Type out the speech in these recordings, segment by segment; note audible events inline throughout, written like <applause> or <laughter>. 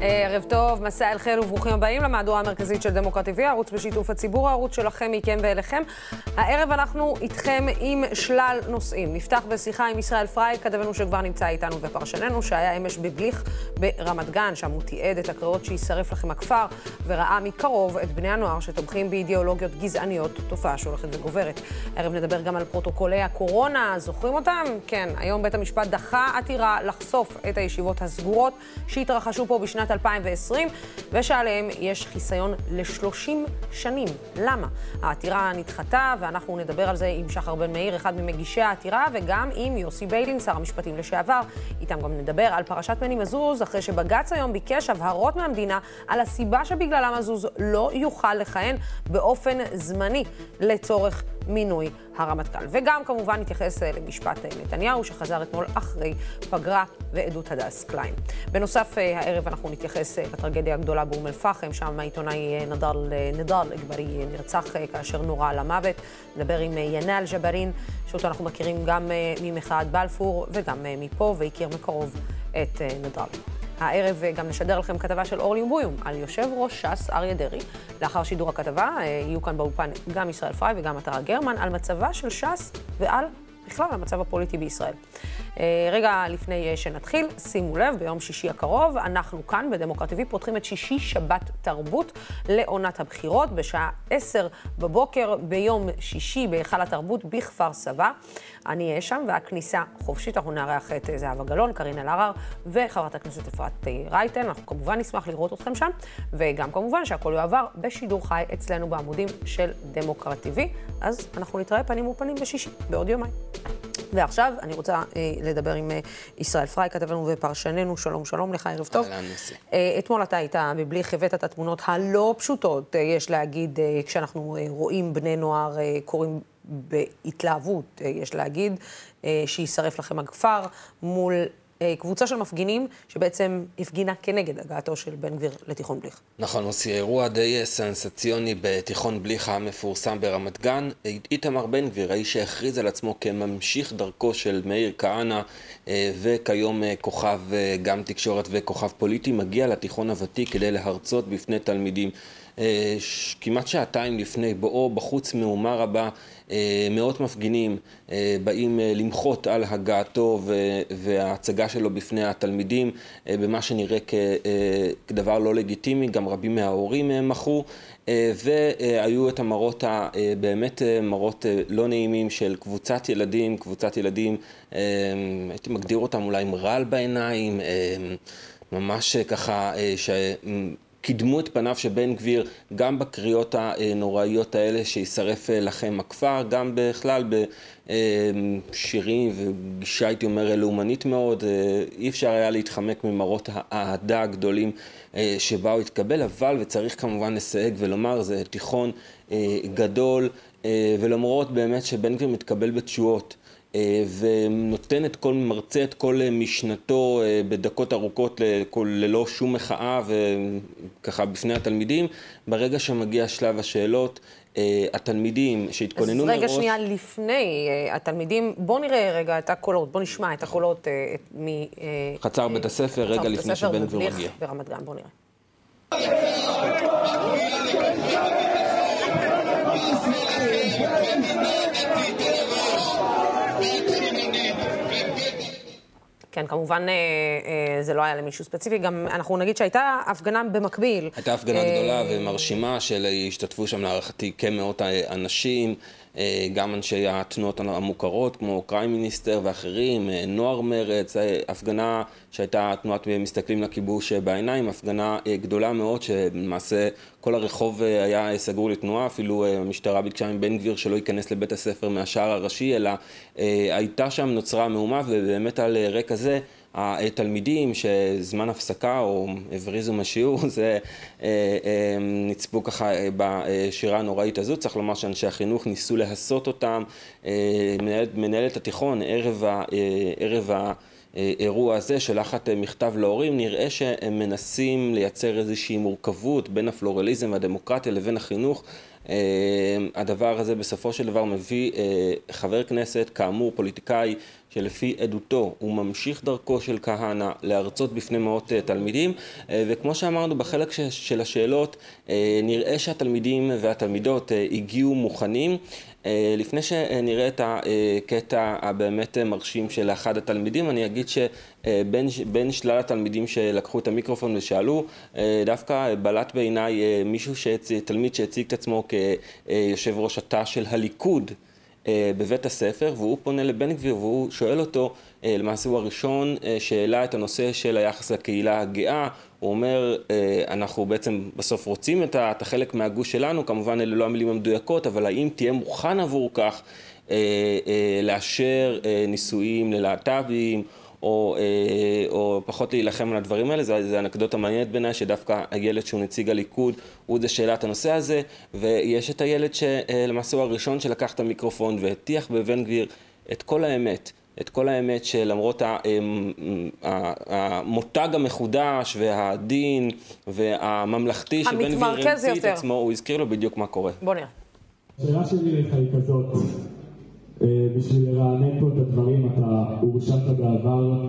ערב טוב, מסע אל חיל וברוכים הבאים למהדורה המרכזית של דמוקרט TV, ערוץ בשיתוף הציבור, הערוץ שלכם, מכם ואליכם. הערב אנחנו איתכם עם שלל נושאים. נפתח בשיחה עם ישראל פריי, כתבנו שכבר נמצא איתנו ופרשננו, שהיה אמש בבליך ברמת גן, שם הוא תיעד את הקריאות שיישרף לכם הכפר, וראה מקרוב את בני הנוער שתומכים באידיאולוגיות גזעניות, תופעה שהולכת וגוברת. הערב נדבר גם על פרוטוקולי הקורונה, זוכרים אותם? כן, היום בית המשפט דחה עתירה לחשוף את הישיבות הסגורות שהתרחשו פה בשנת בשנת 2020, ושעליהם יש חיסיון ל-30 שנים. למה? העתירה נדחתה, ואנחנו נדבר על זה עם שחר בן מאיר, אחד ממגישי העתירה, וגם עם יוסי ביילין, שר המשפטים לשעבר. איתם גם נדבר על פרשת מני מזוז, אחרי שבג"ץ היום ביקש הבהרות מהמדינה על הסיבה שבגללה מזוז לא יוכל לכהן באופן זמני לצורך מינוי הרמטכ"ל. וגם כמובן נתייחס אה, למשפט אה, נתניהו, שחזר אתמול אחרי פגרה, ועדות הדס קליין. בנוסף, אה, הערב אנחנו נתייחס לטרגדיה הגדולה באום אל-פחם, שם העיתונאי נדאל, נדאל אגבריה נרצח כאשר נורה למוות. נדבר עם ינאל ג'בארין, שאותו אנחנו מכירים גם ממחאת בלפור וגם מפה, והכיר מקרוב את נדאל. הערב גם נשדר לכם כתבה של אורלי בר-לב על יושב ראש ש"ס אריה דרעי. לאחר שידור הכתבה אה, יהיו כאן באופן גם ישראל פריי וגם עטרה גרמן על מצבה של ש"ס ועל בכלל המצב הפוליטי בישראל. אה, רגע לפני אה, שנתחיל, שימו לב, ביום שישי הקרוב, אנחנו כאן בדמוקרט TV פותחים את שישי שבת תרבות לעונת הבחירות בשעה 10 בבוקר ביום שישי בהיכל התרבות בכפר סבא. אני אהיה שם, והכניסה חופשית. אנחנו נארח את אה, זהבה גלאון, קארין אלהרר וחברת הכנסת אפרת רייטן. אנחנו כמובן נשמח לראות אתכם שם, וגם כמובן שהכל יועבר בשידור חי אצלנו בעמודים של דמוקרט TV. אז אנחנו נתראה פנים ופנים בשישי, בעוד יומיים. ועכשיו אני רוצה אה, לדבר עם אה, ישראל פריי, כתבנו ופרשננו, שלום שלום לך, ערב טוב. אהלן. אה, אתמול אתה היית מבליך, הבאת את התמונות הלא פשוטות, אה, יש להגיד, כשאנחנו רואים בני נוער קוראים בהתלהבות, יש להגיד, שיישרף לכם הכפר מול קבוצה של מפגינים שבעצם הפגינה כנגד הגעתו של בן גביר לתיכון בליך. נכון, עושה אירוע די סנסציוני בתיכון בליך המפורסם ברמת גן. איתמר בן גביר, האיש שהכריז על עצמו כממשיך דרכו של מאיר כהנא אה, וכיום אה, כוכב גם תקשורת וכוכב פוליטי, מגיע לתיכון הוותיק כדי להרצות בפני תלמידים. כמעט שעתיים לפני בואו בחוץ מהומה רבה אה, מאות מפגינים אה, באים אה, למחות על הגעתו וההצגה שלו בפני התלמידים במה שנראה כדבר לא לגיטימי, גם רבים מההורים מחו והיו את המראות הבאמת מראות לא נעימים של קבוצת ילדים, קבוצת ילדים, הייתי מגדיר אותם אולי עם רעל בעיניים, ממש ככה ש... קידמו את פניו של בן גביר גם בקריאות הנוראיות האלה שישרף אה, לכם הכפר, גם בכלל בשירים וגישה הייתי אומר לאומנית מאוד, אה, אי אפשר היה להתחמק ממראות האהדה הגדולים אה, שבאו להתקבל, אבל וצריך כמובן לסייג ולומר זה תיכון גדול ולמרות באמת שבן גביר מתקבל בתשואות אה, ונותן את כל, מרצה את כל אה, משנתו אה, בדקות ארוכות לכל, ללא שום מחאה וככה בפני התלמידים. ברגע שמגיע שלב השאלות, התלמידים שהתכוננו מראש... אז רגע מראש... שנייה לפני התלמידים, בואו נראה רגע את הקולות, בואו נשמע את הקולות מ... חצר בית הספר, רגע לפני שבן גביר מגיע. ברמת גן, בואו נראה. כן, כמובן אה, אה, זה לא היה למישהו ספציפי, גם אנחנו נגיד שהייתה הפגנה במקביל. הייתה הפגנה גדולה ומרשימה, שהשתתפו שם להערכתי כמאות אנשים. אה, גם אנשי התנועות המוכרות כמו קריים מיניסטר ואחרים, אה, נוער מרץ, אה, הפגנה שהייתה תנועת מסתכלים לכיבוש בעיניים, הפגנה גדולה מאוד שלמעשה כל הרחוב היה סגור לתנועה, אפילו המשטרה ביקשה מבן גביר שלא ייכנס לבית הספר מהשער הראשי, אלא הייתה שם, נוצרה מהומה ובאמת על רקע זה התלמידים שזמן הפסקה או הבריזו מהשיעור, זה אה, אה, נצפו ככה אה, בשירה הנוראית הזו. צריך לומר שאנשי החינוך ניסו להסות אותם. מנהלת, מנהלת התיכון ערב, ה, ערב האירוע הזה שלחת מכתב להורים, נראה שהם מנסים לייצר איזושהי מורכבות בין הפלורליזם והדמוקרטיה לבין החינוך. הדבר הזה בסופו של דבר מביא חבר כנסת, כאמור פוליטיקאי שלפי עדותו הוא ממשיך דרכו של כהנא להרצות בפני מאות תלמידים, וכמו שאמרנו בחלק של השאלות, נראה שהתלמידים והתלמידות הגיעו מוכנים. לפני שנראה את הקטע הבאמת מרשים של אחד התלמידים, אני אגיד שבין שלל התלמידים שלקחו את המיקרופון ושאלו, דווקא בלט בעיניי מישהו, שהציג, תלמיד שהציג את עצמו כיושב ראש התא של הליכוד. בבית הספר, והוא פונה לבן גביר והוא שואל אותו, למעשה הוא הראשון שהעלה את הנושא של היחס לקהילה הגאה, הוא אומר, אנחנו בעצם בסוף רוצים את החלק מהגוש שלנו, כמובן אלה לא המילים המדויקות, אבל האם תהיה מוכן עבור כך לאשר נישואים ללהט"בים, או, או פחות להילחם על הדברים האלה, זו אנקדוטה מעניינת בעיניי, שדווקא הילד שהוא נציג הליכוד, הוא זה שהעלה את הנושא הזה, ויש את הילד שלמעשה הוא הראשון שלקח את המיקרופון והטיח בבן גביר את כל האמת. את כל האמת שלמרות המותג המחודש והדין והממלכתי שבן גביר המציא את עצמו, הוא הזכיר לו בדיוק מה קורה. בוא נראה. השאלה שלי לך היא כזאת, בשביל לרענן פה את הדברים, אתה הורשעת בעבר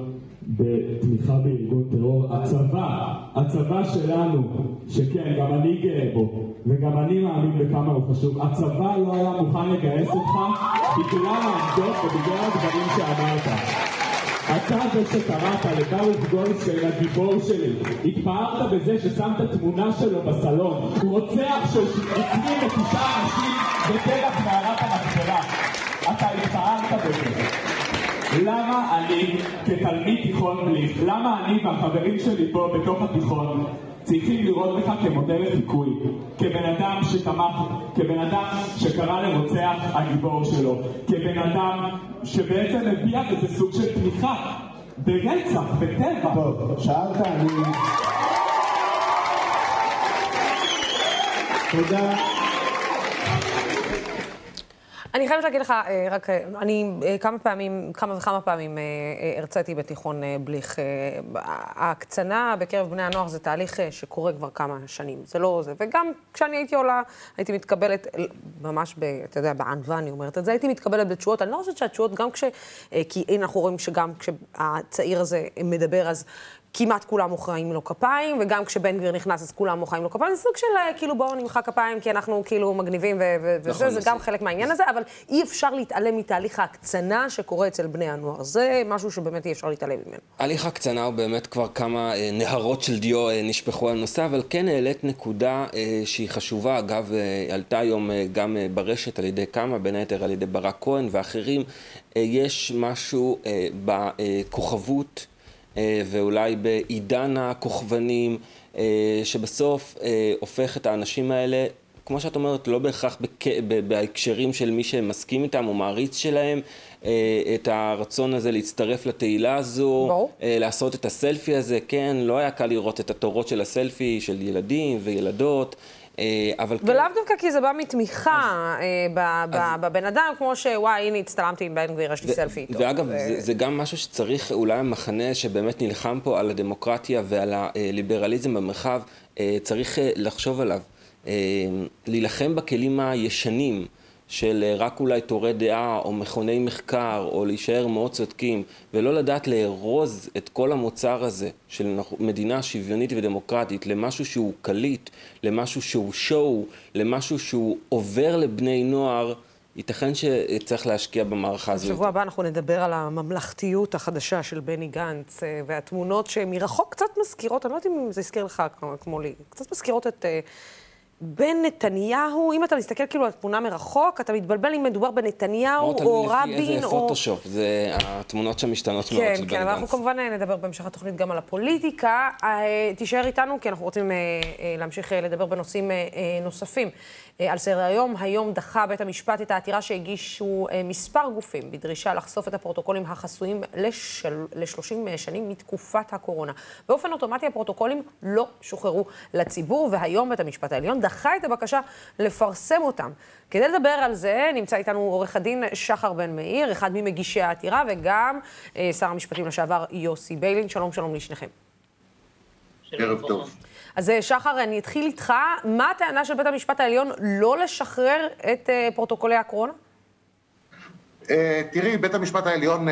בתמיכה בארגון טרור. הצבא, הצבא שלנו, שכן, גם אני גאה בו, וגם אני מאמין בכמה הוא חשוב, הצבא לא היה מוכן לגייס אותך בגלל העמדות ובגלל הדברים שאמרת. אתה זה שקראת לברוך גולדשטיין, הגיבור שלי, התפארת בזה ששמת תמונה שלו בסלון, הוא רוצח של 29 אנשים בטבח מערת המכפלה. אתה התפארת בזה. למה אני כתלמיד תיכון בליך, למה אני והחברים שלי פה בתוך התיכון צריכים לראות בך כמודל לחיקוי, כבן אדם שתמך, כבן אדם שקרא לרוצח הגיבור שלו, כבן אדם שבעצם הביע בזה סוג של תמיכה ברצח, בטבע. טוב, שאלת, אני... תודה. אני חייבת להגיד לך, רק אני כמה פעמים, כמה וכמה פעמים הרציתי בתיכון בליך. ההקצנה בקרב בני הנוער זה תהליך שקורה כבר כמה שנים, זה לא זה. וגם כשאני הייתי עולה, הייתי מתקבלת, ממש, ב, אתה יודע, בענווה אני אומרת את זה, הייתי מתקבלת בתשואות. אני לא חושבת שהתשואות, גם כש... כי הנה אנחנו רואים שגם כשהצעיר הזה מדבר, אז... כמעט כולם מוחאים לו כפיים, וגם כשבן גביר נכנס אז כולם מוחאים לו כפיים, זה סוג של כאילו בואו נמחא כפיים כי אנחנו כאילו מגניבים וזה, נכון, זה גם חלק מהעניין הזה, אבל אי אפשר להתעלם מתהליך ההקצנה שקורה אצל בני הנוער. זה משהו שבאמת אי אפשר להתעלם ממנו. הליך הקצנה הוא באמת כבר כמה אה, נהרות של דיו אה, נשפכו על נושא, אבל כן העלית נקודה אה, שהיא חשובה, אגב, אה, עלתה היום אה, גם אה, ברשת על ידי כמה, בין היתר על ידי ברק כהן ואחרים, אה, יש משהו אה, בכוכבות. ואולי בעידן הכוכבנים, שבסוף הופך את האנשים האלה, כמו שאת אומרת, לא בהכרח בק... בהקשרים של מי שמסכים איתם או מעריץ שלהם, את הרצון הזה להצטרף לתהילה הזו, ברור. לעשות את הסלפי הזה, כן, לא היה קל לראות את התורות של הסלפי של ילדים וילדות. אבל ולאו כן... דווקא כי זה בא מתמיכה אז, ב- אז, בבן אדם, כמו שוואי, הנה הצטלמתי עם בן גביר, יש לי סלפי איתו. ואגב, ו... זה, זה גם משהו שצריך, אולי המחנה שבאמת נלחם פה על הדמוקרטיה ועל הליברליזם במרחב, צריך לחשוב עליו. להילחם בכלים הישנים. של רק אולי תורי דעה או מכוני מחקר או להישאר מאוד צודקים ולא לדעת לארוז את כל המוצר הזה של מדינה שוויונית ודמוקרטית למשהו שהוא קליט, למשהו שהוא שואו, למשהו שהוא עובר לבני נוער ייתכן שצריך להשקיע במערכה הזאת. בשבוע הבא אנחנו נדבר על הממלכתיות החדשה של בני גנץ והתמונות שמרחוק קצת מזכירות, אני לא יודעת אם זה הזכיר לך כמו לי, קצת מזכירות את... בין נתניהו, אם אתה מסתכל כאילו על תמונה מרחוק, אתה מתבלבל אם מדובר בנתניהו או רבין או... לפי איזה פוטושופ, זה התמונות שם משתנות כן, מאוד של כן, בני כן, אבל אנחנו כמובן נדבר בהמשך התוכנית גם על הפוליטיקה. תישאר איתנו, כי אנחנו רוצים להמשיך לדבר בנושאים נוספים. על סדר היום, היום דחה בית המשפט את העתירה שהגישו מספר גופים בדרישה לחשוף את הפרוטוקולים החסויים לשל... ל-30 שנים מתקופת הקורונה. באופן אוטומטי הפרוטוקולים לא שוחררו לציבור, והיום בית המשפט העליון דחה את הבקשה לפרסם אותם. כדי לדבר על זה, נמצא איתנו עורך הדין שחר בן מאיר, אחד ממגישי העתירה, וגם אה, שר המשפטים לשעבר יוסי ביילין. שלום, שלום לשניכם. ערב טוב. אז שחר, אני אתחיל איתך. מה הטענה של בית המשפט העליון לא לשחרר את uh, פרוטוקולי הקורונה? אה, תראי, בית המשפט העליון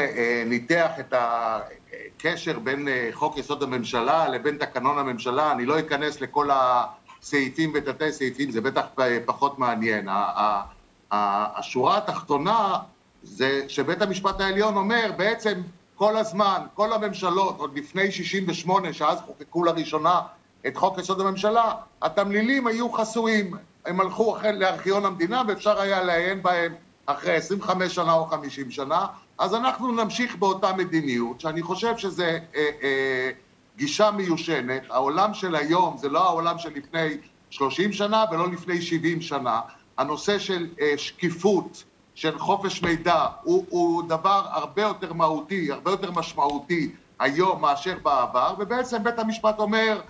ניתח את הקשר בין חוק יסוד הממשלה לבין תקנון הממשלה, אני לא אכנס לכל הסעיפים ותתי סעיפים, זה בטח פחות מעניין. השורה התחתונה זה שבית המשפט העליון אומר בעצם כל הזמן, כל הממשלות, עוד לפני 68, שאז חוקקו לראשונה את חוק יסוד הממשלה, התמלילים היו חסויים. הם הלכו לארכיון המדינה ואפשר היה לעיין בהם אחרי 25 שנה או 50 שנה, אז אנחנו נמשיך באותה מדיניות, שאני חושב שזה אה, אה, גישה מיושנת. העולם של היום זה לא העולם של לפני 30 שנה ולא לפני 70 שנה. הנושא של אה, שקיפות, של חופש מידע, הוא, הוא דבר הרבה יותר מהותי, הרבה יותר משמעותי היום מאשר בעבר, ובעצם בית המשפט אומר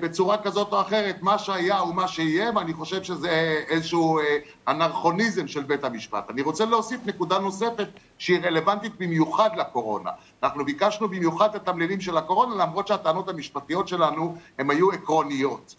בצורה כזאת או אחרת, מה שהיה הוא מה שיהיה, ואני חושב שזה איזשהו אה, אנרכוניזם של בית המשפט. אני רוצה להוסיף נקודה נוספת שהיא רלוונטית במיוחד לקורונה. אנחנו ביקשנו במיוחד את התמלילים של הקורונה, למרות שהטענות המשפטיות שלנו הן היו עקרוניות.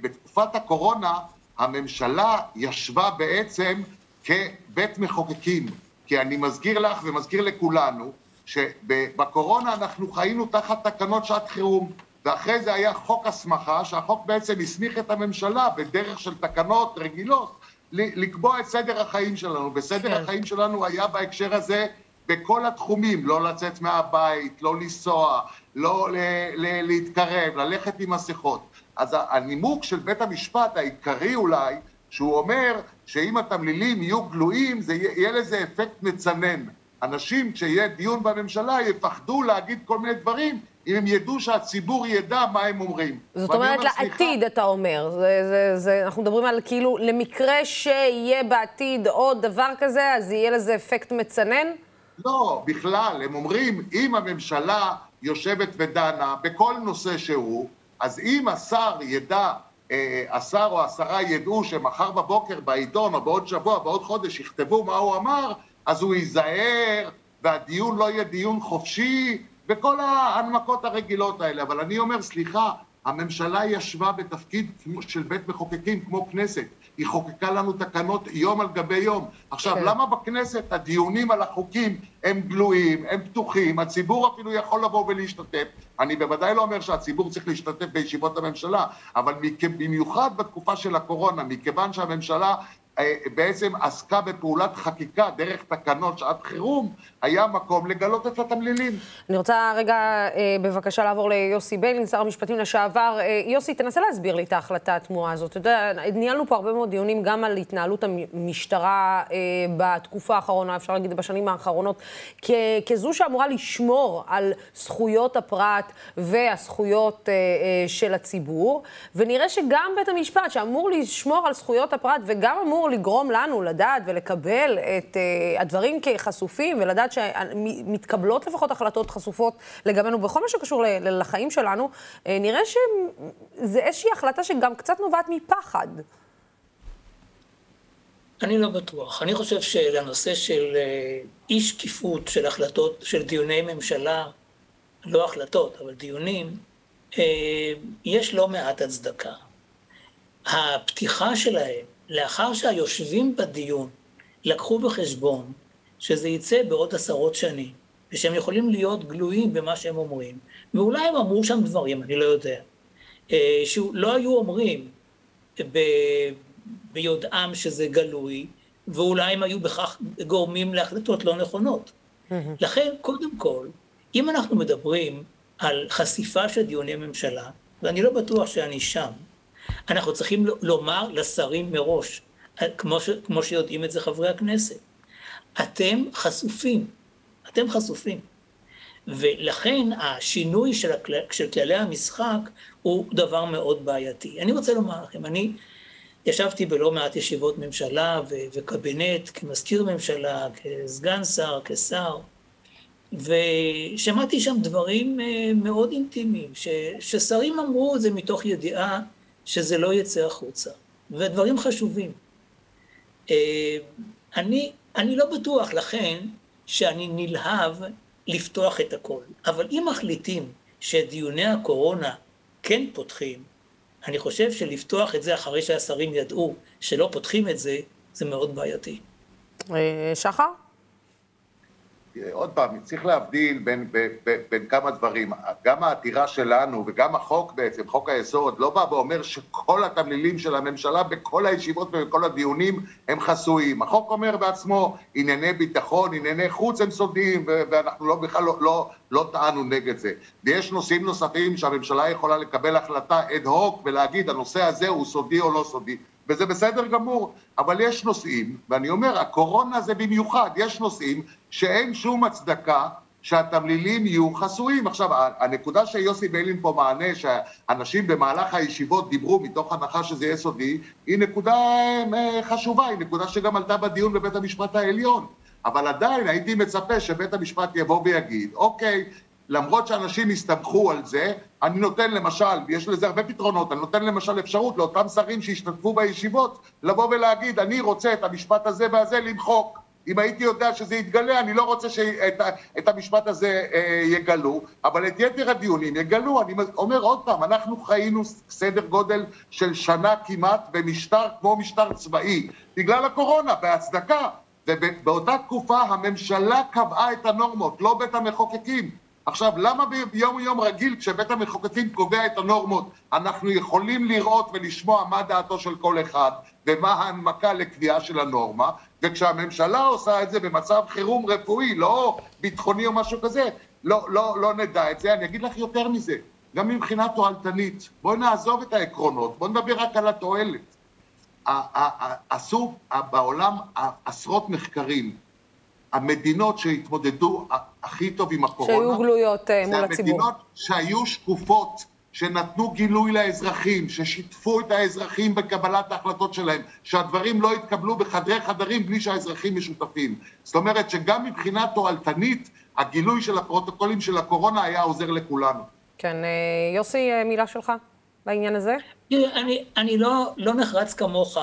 בתקופת הקורונה הממשלה ישבה בעצם כבית מחוקקים, כי אני מזכיר לך ומזכיר לכולנו שבקורונה אנחנו חיינו תחת תקנות שעת חירום, ואחרי זה היה חוק הסמכה, שהחוק בעצם הסמיך את הממשלה בדרך של תקנות רגילות לקבוע את סדר החיים שלנו, וסדר כן. החיים שלנו היה בהקשר הזה בכל התחומים, לא לצאת מהבית, לא לנסוע, לא להתקרב, ללכת עם מסכות. אז הנימוק של בית המשפט העיקרי אולי, שהוא אומר שאם התמלילים יהיו גלויים, זה יהיה לזה אפקט מצנן. אנשים, כשיהיה דיון בממשלה, יפחדו להגיד כל מיני דברים, אם הם ידעו שהציבור ידע מה הם אומרים. זאת אומרת, אומר, לעתיד, אתה אומר. זה, זה, זה, אנחנו מדברים על כאילו, למקרה שיהיה בעתיד עוד דבר כזה, אז יהיה לזה אפקט מצנן? לא, בכלל, הם אומרים, אם הממשלה יושבת ודנה בכל נושא שהוא, אז אם השר ידע, אה, השר או השרה ידעו שמחר בבוקר בעיתון או בעוד שבוע, בעוד חודש, יכתבו מה הוא אמר, אז הוא ייזהר, והדיון לא יהיה דיון חופשי, וכל ההנמקות הרגילות האלה. אבל אני אומר, סליחה, הממשלה ישבה בתפקיד של בית מחוקקים כמו כנסת. היא חוקקה לנו תקנות יום על גבי יום. עכשיו, כן. למה בכנסת הדיונים על החוקים הם גלויים, הם פתוחים, הציבור אפילו יכול לבוא ולהשתתף? אני בוודאי לא אומר שהציבור צריך להשתתף בישיבות הממשלה, אבל במיוחד בתקופה של הקורונה, מכיוון שהממשלה בעצם עסקה בפעולת חקיקה דרך תקנות שעת חירום, היה מקום לגלות את התמלילים. אני רוצה רגע אה, בבקשה לעבור ליוסי ביילין, שר המשפטים לשעבר. אה, יוסי, תנסה להסביר לי את ההחלטה התמוהה הזאת. אתה יודע, ניהלנו פה הרבה מאוד דיונים גם על התנהלות המשטרה בתקופה האחרונה, אפשר להגיד בשנים האחרונות, כזו שאמורה לשמור על זכויות הפרט והזכויות של הציבור, ונראה שגם בית המשפט, שאמור לשמור על זכויות הפרט וגם אמור אמור לגרום לנו לדעת ולקבל את uh, הדברים כחשופים, ולדעת שמתקבלות לפחות החלטות חשופות לגבינו בכל מה שקשור לחיים שלנו, uh, נראה שזה איזושהי החלטה שגם קצת נובעת מפחד. אני לא בטוח. אני חושב שלנושא של אה, אי שקיפות של החלטות, של דיוני ממשלה, לא החלטות, אבל דיונים, יש לא מעט הצדקה. הפתיחה שלהם לאחר שהיושבים בדיון לקחו בחשבון שזה יצא בעוד עשרות שנים, ושהם יכולים להיות גלויים במה שהם אומרים, ואולי הם אמרו שם דברים, אני לא יודע, אה, שלא היו אומרים ב... ביודעם שזה גלוי, ואולי הם היו בכך גורמים להחלטות לא נכונות. לכן, קודם כל, אם אנחנו מדברים על חשיפה של דיוני ממשלה, ואני לא בטוח שאני שם, אנחנו צריכים לומר לשרים מראש, כמו, ש, כמו שיודעים את זה חברי הכנסת, אתם חשופים, אתם חשופים. ולכן השינוי של, הכל, של כללי המשחק הוא דבר מאוד בעייתי. אני רוצה לומר לכם, אני ישבתי בלא מעט ישיבות ממשלה ו- וקבינט כמזכיר ממשלה, כסגן שר, כשר, ושמעתי שם דברים אה, מאוד אינטימיים, ש- ששרים אמרו את זה מתוך ידיעה שזה לא יצא החוצה, ודברים חשובים. אה, אני, אני לא בטוח לכן שאני נלהב לפתוח את הכל, אבל אם מחליטים שדיוני הקורונה כן פותחים, אני חושב שלפתוח את זה אחרי שהשרים ידעו שלא פותחים את זה, זה מאוד בעייתי. שחר? עוד פעם, צריך להבדיל בין, בין, בין, בין כמה דברים. גם העתירה שלנו וגם החוק בעצם, חוק היסוד, לא בא ואומר שכל התמלילים של הממשלה בכל הישיבות ובכל הדיונים הם חסויים. החוק אומר בעצמו, ענייני ביטחון, ענייני חוץ הם סודיים, ואנחנו לא, בכלל לא, לא, לא טענו נגד זה. ויש נושאים נוספים שהממשלה יכולה לקבל החלטה אד הוק ולהגיד, הנושא הזה הוא סודי או לא סודי. וזה בסדר גמור, אבל יש נושאים, ואני אומר, הקורונה זה במיוחד, יש נושאים שאין שום הצדקה שהתמלילים יהיו חסויים. עכשיו, הנקודה שיוסי ביילין פה מענה, שאנשים במהלך הישיבות דיברו מתוך הנחה שזה יהיה סודי, היא נקודה אה, חשובה, היא נקודה שגם עלתה בדיון בבית המשפט העליון. אבל עדיין הייתי מצפה שבית המשפט יבוא ויגיד, אוקיי, למרות שאנשים הסתמכו על זה, אני נותן למשל, ויש לזה הרבה פתרונות, אני נותן למשל אפשרות לאותם שרים שהשתתפו בישיבות, לבוא ולהגיד, אני רוצה את המשפט הזה והזה למחוק. אם הייתי יודע שזה יתגלה, אני לא רוצה שאת המשפט הזה אה, יגלו, אבל את יתר הדיונים יגלו. אני אומר עוד פעם, אנחנו חיינו סדר גודל של שנה כמעט במשטר כמו משטר צבאי, בגלל הקורונה, בהצדקה. ובאותה תקופה הממשלה קבעה את הנורמות, לא בית המחוקקים. עכשיו, למה ביום יום רגיל, כשבית המחוקקים קובע את הנורמות, אנחנו יכולים לראות ולשמוע מה דעתו של כל אחד, ומה ההנמקה לקביעה של הנורמה, וכשהממשלה עושה את זה במצב חירום רפואי, לא ביטחוני או משהו כזה, לא, לא, לא נדע את זה. אני אגיד לך יותר מזה, גם מבחינה תועלתנית. בואי נעזוב את העקרונות, בואי נדבר רק על התועלת. עשו בעולם עשרות מחקרים המדינות שהתמודדו הכי טוב עם הקורונה, שהיו גלויות אה, מול הציבור. זה המדינות שהיו שקופות, שנתנו גילוי לאזרחים, ששיתפו את האזרחים בקבלת ההחלטות שלהם, שהדברים לא יתקבלו בחדרי חדרים בלי שהאזרחים משותפים. זאת אומרת שגם מבחינה תועלתנית, הגילוי של הפרוטוקולים של הקורונה היה עוזר לכולנו. כן, אה, יוסי, אה, מילה שלך בעניין הזה? אני, אני לא, לא נחרץ כמוך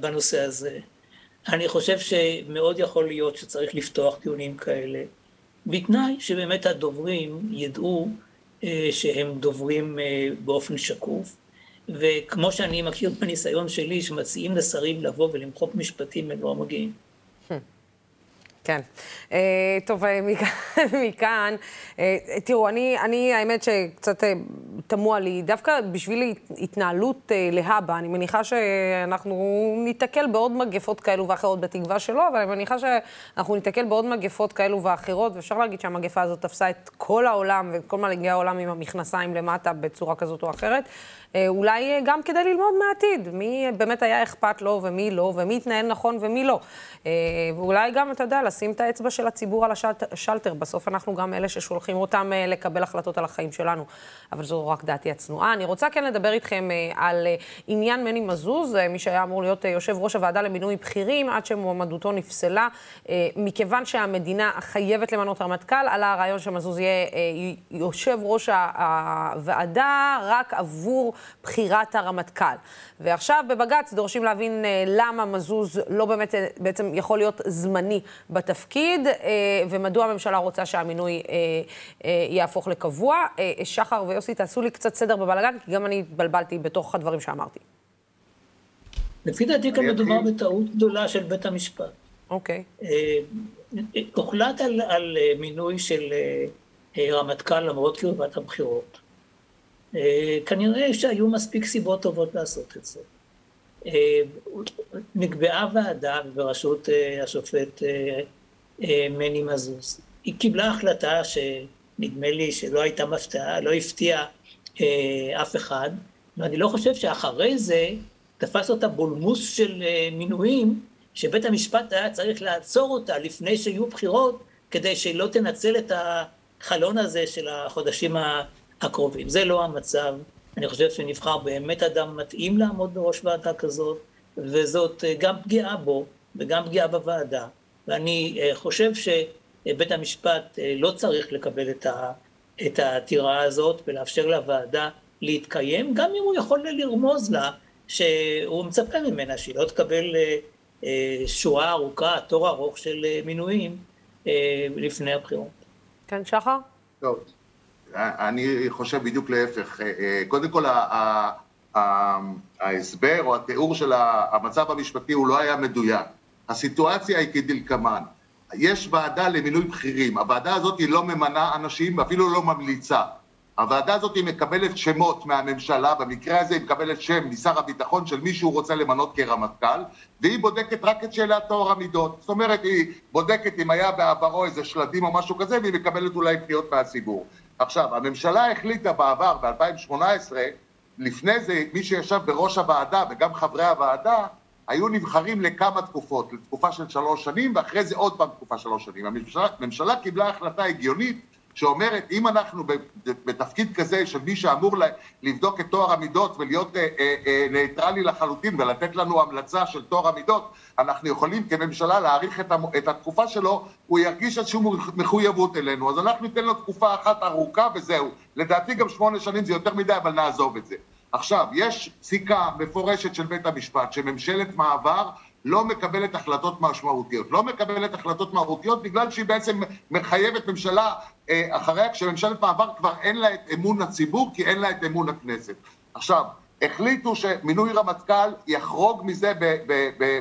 בנושא הזה. אני חושב שמאוד יכול להיות שצריך לפתוח דיונים כאלה, בתנאי שבאמת הדוברים ידעו אה, שהם דוברים אה, באופן שקוף, וכמו שאני מכיר בניסיון שלי, שמציעים לשרים לבוא ולמחוק משפטים, הם לא מגיעים. כן. Uh, טוב, אה, מכאן, <laughs> uh, תראו, אני, אני, האמת שקצת תמוה לי, דווקא בשביל התנהלות להבא, אני מניחה שאנחנו ניתקל בעוד מגפות כאלו ואחרות, בתקווה שלא, אבל אני מניחה שאנחנו ניתקל בעוד מגפות כאלו ואחרות, ואפשר להגיד שהמגפה הזאת תפסה את כל העולם ואת כל מנהיגי העולם עם המכנסיים למטה בצורה כזאת או אחרת. אה, אולי גם כדי ללמוד מהעתיד, מי באמת היה אכפת לו ומי לא, ומי התנהל נכון ומי לא. אה, ואולי גם, אתה יודע, לשים את האצבע של הציבור על השלטר. בסוף אנחנו גם אלה ששולחים אותם אה, לקבל החלטות על החיים שלנו. אבל זו רק דעתי הצנועה. אני רוצה כן לדבר איתכם על עניין מני מזוז, מי שהיה אמור להיות יושב ראש הוועדה למינוי בכירים, עד שמועמדותו נפסלה. מכיוון שהמדינה חייבת למנות רמטכ"ל, עלה הרעיון שמזוז יהיה יושב ראש הוועדה רק עבור בחירת הרמטכ"ל. ועכשיו בבג"ץ דורשים להבין אה, למה מזוז לא באמת אה, בעצם יכול להיות זמני בתפקיד, אה, ומדוע הממשלה רוצה שהמינוי יהפוך לקבוע. שחר ויוסי, תעשו לי קצת סדר בבלאגן, כי גם אני התבלבלתי בתוך הדברים שאמרתי. לפי דעתי כאן מדובר בטעות גדולה של בית המשפט. אוקיי. הוחלט על, על מינוי של רמטכ"ל למרות קרבת הבחירות. אה, כנראה שהיו מספיק סיבות טובות לעשות את זה. אה, נקבעה ועדה בראשות אה, השופט מני מזוז. היא קיבלה החלטה שנדמה לי שלא הייתה מפתעה, לא הפתיעה אף אחד, ואני לא חושב שאחרי זה תפס אותה בולמוס של מינויים, שבית המשפט היה צריך לעצור אותה לפני שיהיו בחירות, כדי שלא תנצל את החלון הזה של החודשים הקרובים. זה לא המצב. אני חושב שנבחר באמת אדם מתאים לעמוד בראש ועדה כזאת, וזאת אה, גם פגיעה בו וגם פגיעה בוועדה. ואני אה, חושב שבית המשפט אה, לא צריך לקבל את העתירה הזאת ולאפשר לוועדה להתקיים, גם אם הוא יכול לרמוז לה שהוא מצפה ממנה שהיא לא תקבל שורה ארוכה, תור ארוך של מינויים לפני הבחירות. כן, שחר? טוב. אני חושב בדיוק להפך. אה, אה, קודם כל, ההסבר או התיאור של המצב המשפטי הוא לא היה מדויק. הסיטואציה היא כדלקמן. יש ועדה למינוי בכירים, הוועדה הזאת היא לא ממנה אנשים ואפילו לא ממליצה. הוועדה הזאת היא מקבלת שמות מהממשלה, במקרה הזה היא מקבלת שם משר הביטחון של מי שהוא רוצה למנות כרמטכ"ל, והיא בודקת רק את שאלת טוהר המידות. זאת אומרת, היא בודקת אם היה בעברו איזה שלדים או משהו כזה, והיא מקבלת אולי פניות מהציבור. עכשיו, הממשלה החליטה בעבר, ב-2018, לפני זה, מי שישב בראש הוועדה וגם חברי הוועדה, היו נבחרים לכמה תקופות, לתקופה של שלוש שנים, ואחרי זה עוד פעם תקופה שלוש שנים. הממשלה, הממשלה קיבלה החלטה הגיונית שאומרת, אם אנחנו בתפקיד כזה של מי שאמור לבדוק את טוהר המידות ולהיות אה, אה, אה, ניטרלי לחלוטין ולתת לנו המלצה של טוהר המידות, אנחנו יכולים כממשלה להאריך את התקופה שלו, הוא ירגיש איזושהי מחויבות אלינו. אז אנחנו ניתן לו תקופה אחת ארוכה וזהו. לדעתי גם שמונה שנים זה יותר מדי, אבל נעזוב את זה. עכשיו, יש פסיקה מפורשת של בית המשפט שממשלת מעבר לא מקבלת החלטות משמעותיות. לא מקבלת החלטות מהותיות בגלל שהיא בעצם מחייבת ממשלה אה, אחריה, כשממשלת מעבר כבר אין לה את אמון הציבור, כי אין לה את אמון הכנסת. עכשיו, החליטו שמינוי רמטכ"ל יחרוג מזה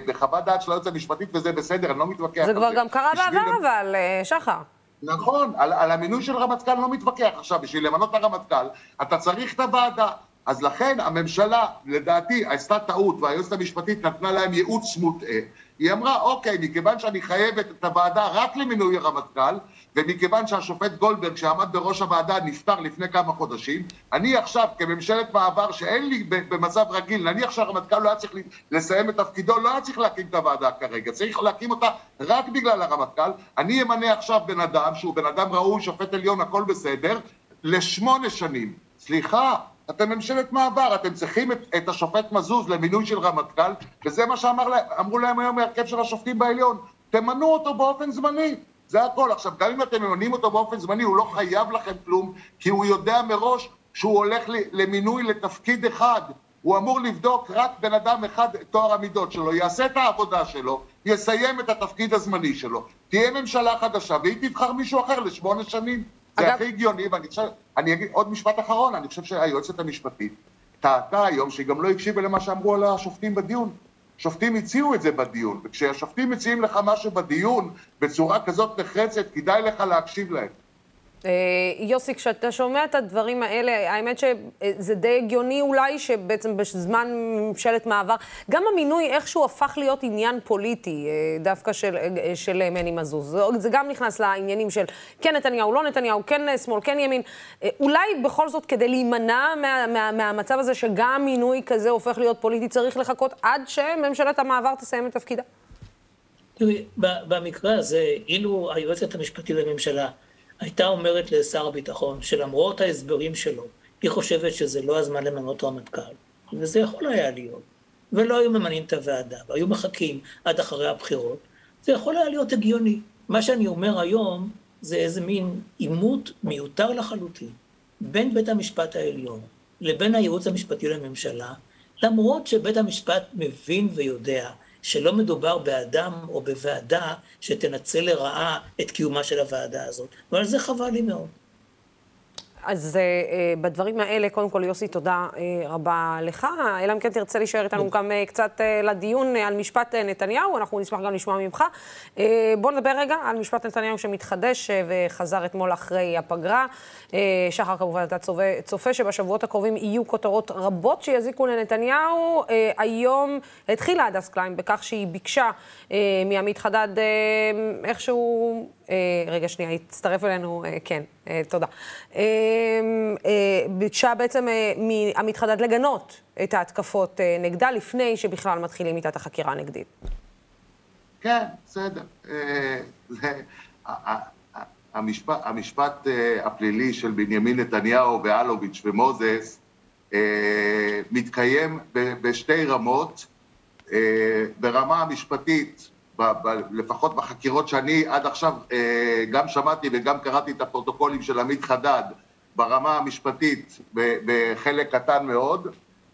בחוות דעת של היועץ המשפטית, וזה בסדר, אני לא מתווכח. זה כבר גם קרה בעבר, אבל, אה, שחר. נכון, על, על המינוי של רמטכ"ל לא מתווכח. עכשיו, בשביל למנות את הרמטכ"ל, אתה צריך את הוועדה. אז לכן הממשלה, לדעתי, עשתה טעות, והיועצת המשפטית נתנה להם ייעוץ מוטעה. היא אמרה, אוקיי, מכיוון שאני חייבת את הוועדה רק למינוי הרמטכ"ל, ומכיוון שהשופט גולדברג, שעמד בראש הוועדה, נפטר לפני כמה חודשים, אני עכשיו, כממשלת מעבר שאין לי במצב רגיל, נניח שהרמטכ"ל לא היה צריך לסיים את תפקידו, לא היה צריך להקים את הוועדה כרגע, צריך להקים אותה רק בגלל הרמטכ"ל. אני אמנה עכשיו בן אדם, שהוא בן אדם ראוי, שופט עליון, הכל בסדר, לשמונה שנים. סליחה, אתם ממשלת מעבר, אתם צריכים את, את השופט מזוז למינוי של רמטכ"ל, וזה מה שאמרו להם היום מהרכב של השופטים בעליון, תמנו אותו באופן זמני, זה הכל. עכשיו, גם אם אתם ממנים אותו באופן זמני, הוא לא חייב לכם כלום, כי הוא יודע מראש שהוא הולך למינוי לתפקיד אחד. הוא אמור לבדוק רק בן אדם אחד טוהר המידות שלו, יעשה את העבודה שלו, יסיים את התפקיד הזמני שלו, תהיה ממשלה חדשה והיא תבחר מישהו אחר לשמונה שנים. זה. הכי הגיוני, ואני חושב, אני אגיד עוד משפט אחרון, אני חושב שהיועצת המשפטית טעתה היום שהיא גם לא הקשיבה למה שאמרו על השופטים בדיון. שופטים הציעו את זה בדיון, וכשהשופטים מציעים לך משהו בדיון בצורה כזאת נחרצת, כדאי לך להקשיב להם. אה, יוסי, כשאתה שומע את הדברים האלה, האמת שזה די הגיוני אולי שבעצם בזמן ממשלת מעבר, גם המינוי איכשהו הפך להיות עניין פוליטי, אה, דווקא של, אה, של מני מזוז. זה גם נכנס לעניינים של כן נתניהו, לא נתניהו, כן שמאל, כן ימין. אולי בכל זאת כדי להימנע מה, מה, מהמצב הזה שגם מינוי כזה הופך להיות פוליטי, צריך לחכות עד שממשלת המעבר תסיים את תפקידה? תראי, במקרה הזה, אילו היועצת המשפטית לממשלה הייתה אומרת לשר הביטחון שלמרות ההסברים שלו, היא חושבת שזה לא הזמן למנות רמטכ"ל, וזה יכול היה להיות, ולא היו ממנים את הוועדה, והיו מחכים עד אחרי הבחירות, זה יכול היה להיות הגיוני. מה שאני אומר היום זה איזה מין עימות מיותר לחלוטין בין בית המשפט העליון לבין הייעוץ המשפטי לממשלה, למרות שבית המשפט מבין ויודע שלא מדובר באדם או בוועדה שתנצל לרעה את קיומה של הוועדה הזאת. ועל זה חבל לי מאוד. אז uh, בדברים האלה, קודם כל, יוסי, תודה uh, רבה לך. אלא אם כן תרצה להישאר איתנו גם uh, קצת uh, לדיון uh, על משפט uh, נתניהו, אנחנו נשמח גם לשמוע ממך. Uh, בוא נדבר רגע על משפט נתניהו שמתחדש uh, וחזר אתמול אחרי הפגרה. Uh, שחר, כמובן, אתה צופה, צופה שבשבועות הקרובים יהיו כותרות רבות שיזיקו לנתניהו. Uh, היום התחילה הדס קליין בכך שהיא ביקשה uh, מעמית חדד uh, איכשהו... אה, רגע, שנייה, הצטרף אלינו, אה, כן, אה, תודה. ביקשה בעצם מעמית חדד לגנות את ההתקפות נגדה לפני שבכלל מתחילים איתה את החקירה הנגדית. כן, בסדר. המשפט, המשפט הפלילי של בנימין נתניהו ואלוביץ' ומוזס מתקיים בשתי רמות. ברמה המשפטית ב, ב, לפחות בחקירות שאני עד עכשיו אה, גם שמעתי וגם קראתי את הפרוטוקולים של עמית חדד ברמה המשפטית בחלק קטן מאוד,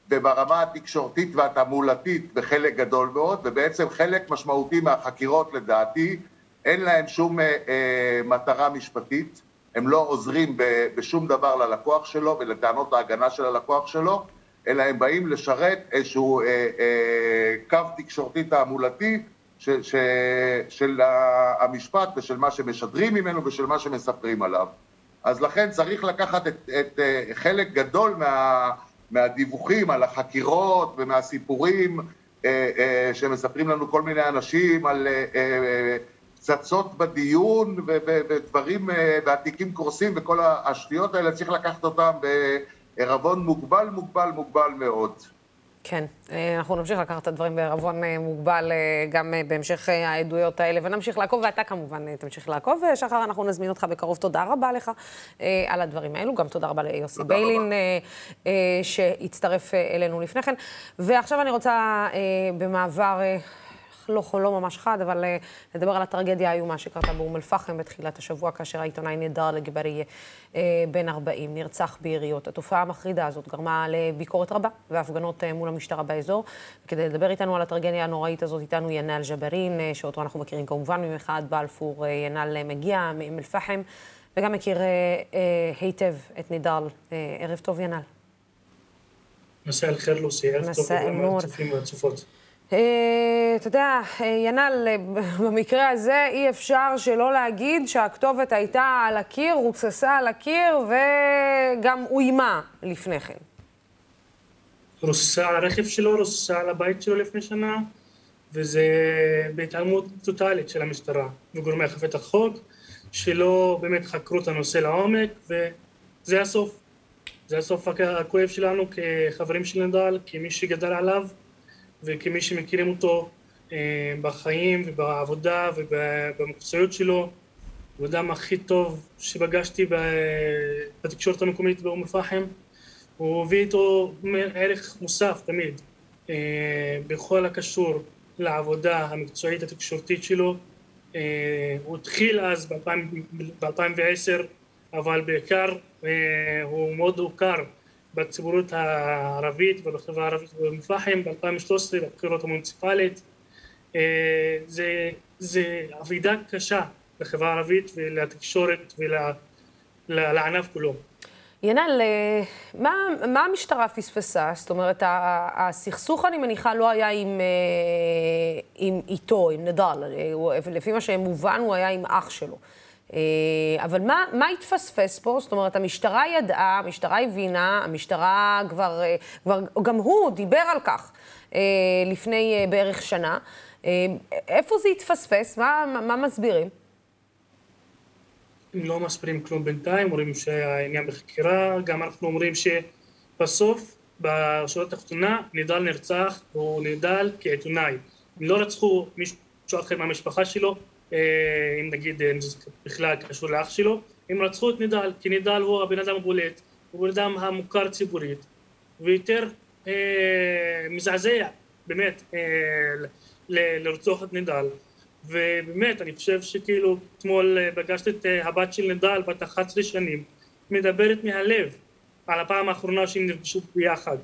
וברמה התקשורתית והתעמולתית בחלק גדול מאוד, ובעצם חלק משמעותי מהחקירות לדעתי אין להם שום אה, אה, מטרה משפטית, הם לא עוזרים ב, בשום דבר ללקוח שלו ולטענות ההגנה של הלקוח שלו, אלא הם באים לשרת איזשהו אה, אה, קו תקשורתי תעמולתי ש, ש, של המשפט ושל מה שמשדרים ממנו ושל מה שמספרים עליו. אז לכן צריך לקחת את, את חלק גדול מה, מהדיווחים על החקירות ומהסיפורים אה, אה, שמספרים לנו כל מיני אנשים על אה, פצצות בדיון ודברים, והתיקים קורסים וכל השטויות האלה, צריך לקחת אותם בערבון מוגבל, מוגבל, מוגבל מאוד. כן, אה, אנחנו נמשיך לקחת את הדברים בערבון אה, מוגבל אה, גם בהמשך העדויות האלה, ונמשיך לעקוב, ואתה כמובן תמשיך לעקוב. שחר, אנחנו נזמין אותך בקרוב. תודה רבה לך על הדברים האלו. גם תודה רבה ליוסי ביילין, שהצטרף אלינו לפני כן. ועכשיו אני רוצה במעבר לא, לא ממש חד, אבל uh, נדבר על הטרגדיה האיומה שקרתה באום אל-פחם בתחילת השבוע, כאשר העיתונאי נדר לגברי uh, בן 40 נרצח ביריות. התופעה המחרידה הזאת גרמה לביקורת רבה והפגנות uh, מול המשטרה באזור. וכדי לדבר איתנו על הטרגדיה הנוראית הזאת, איתנו ינאל ג'בארין, שאותו אנחנו מכירים כמובן ממחאת בלפור. ינאל מגיע מאום אל-פחם, וגם מכיר היטב את נידל. Uh, ערב טוב, ינאל. מסע אל-חיר לוסי, ערב טוב אה, אתה יודע, אה, ינאל, אה, <laughs> במקרה הזה אי אפשר שלא להגיד שהכתובת הייתה על הקיר, רוססה על הקיר וגם אוימה לפני כן. רוססה על הרכב שלו, רוססה על הבית שלו לפני שנה, וזה בהתעלמות טוטאלית של המשטרה וגורמי אכיפת החוק, שלא באמת חקרו את הנושא לעומק, וזה הסוף. זה הסוף הכואב שלנו כחברים של נדל, כמי שגדל עליו. וכמי שמכירים אותו אה, בחיים ובעבודה ובמקצועיות שלו, הוא האדם הכי טוב שפגשתי בתקשורת המקומית באום אל-פחם, הוא הביא איתו ערך מוסף תמיד אה, בכל הקשור לעבודה המקצועית התקשורתית שלו. אה, הוא התחיל אז ב-2010, אבל בעיקר הוא מאוד הוכר בציבוריות הערבית ובחברה הערבית באום אל-פחם ב-2013 בבחירות המוניציפלית. אה, זה, זה אבידה קשה לחברה הערבית ולתקשורת ולענף כולו. ינאל, אה, מה, מה המשטרה פספסה? זאת אומרת, הסכסוך, אני מניחה, לא היה עם, אה, עם איתו, עם נדל. לפי מה שמובן, הוא היה עם אח שלו. אה, אבל מה, מה התפספס פה? זאת אומרת, המשטרה ידעה, המשטרה הבינה, המשטרה כבר, אה, כבר גם הוא דיבר על כך אה, לפני בערך שנה. איפה זה התפספס? מה, מה מסבירים? לא מסבירים כלום בינתיים, אומרים שהעניין בחקירה, גם אנחנו אומרים שבסוף, בשורה התחתונה, נידל נרצח, הוא נידל כעיתונאי. הם לא רצחו מישהו אחר מהמשפחה שלו, אם נגיד אה, בכלל קשור לאח שלו, הם רצחו את נידל, כי נידל הוא הבן אדם הבולט, הוא בן אדם המוכר ציבורית, ויותר אה, מזעזע באמת אה, לרצוח את נידל. ובאמת, אני חושב שכאילו אתמול אה, פגשתי את הבת של נידל, בת 11 שנים, מדברת מהלב על הפעם האחרונה שהם נפגשו ביחד.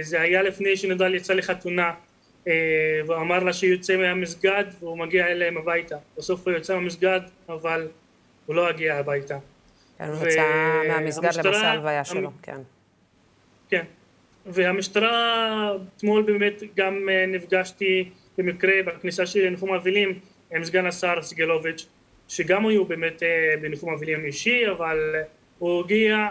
זה היה לפני שנידל יצא לחתונה אה, והוא אמר לה שהוא יוצא מהמסגד והוא מגיע אליהם הביתה. בסוף הוא יוצא מהמסגד, אבל הוא לא הגיע הביתה. כן, הוא יצא מהמסגד למסע ההלוויה שלו, כן. כן. והמשטרה, אתמול באמת גם אה, נפגשתי במקרה בכניסה שלי לניחום אבלים עם סגן השר סגלוביץ', שגם היו באמת אה, בניחום אבלים אישי, אבל הוא הגיע,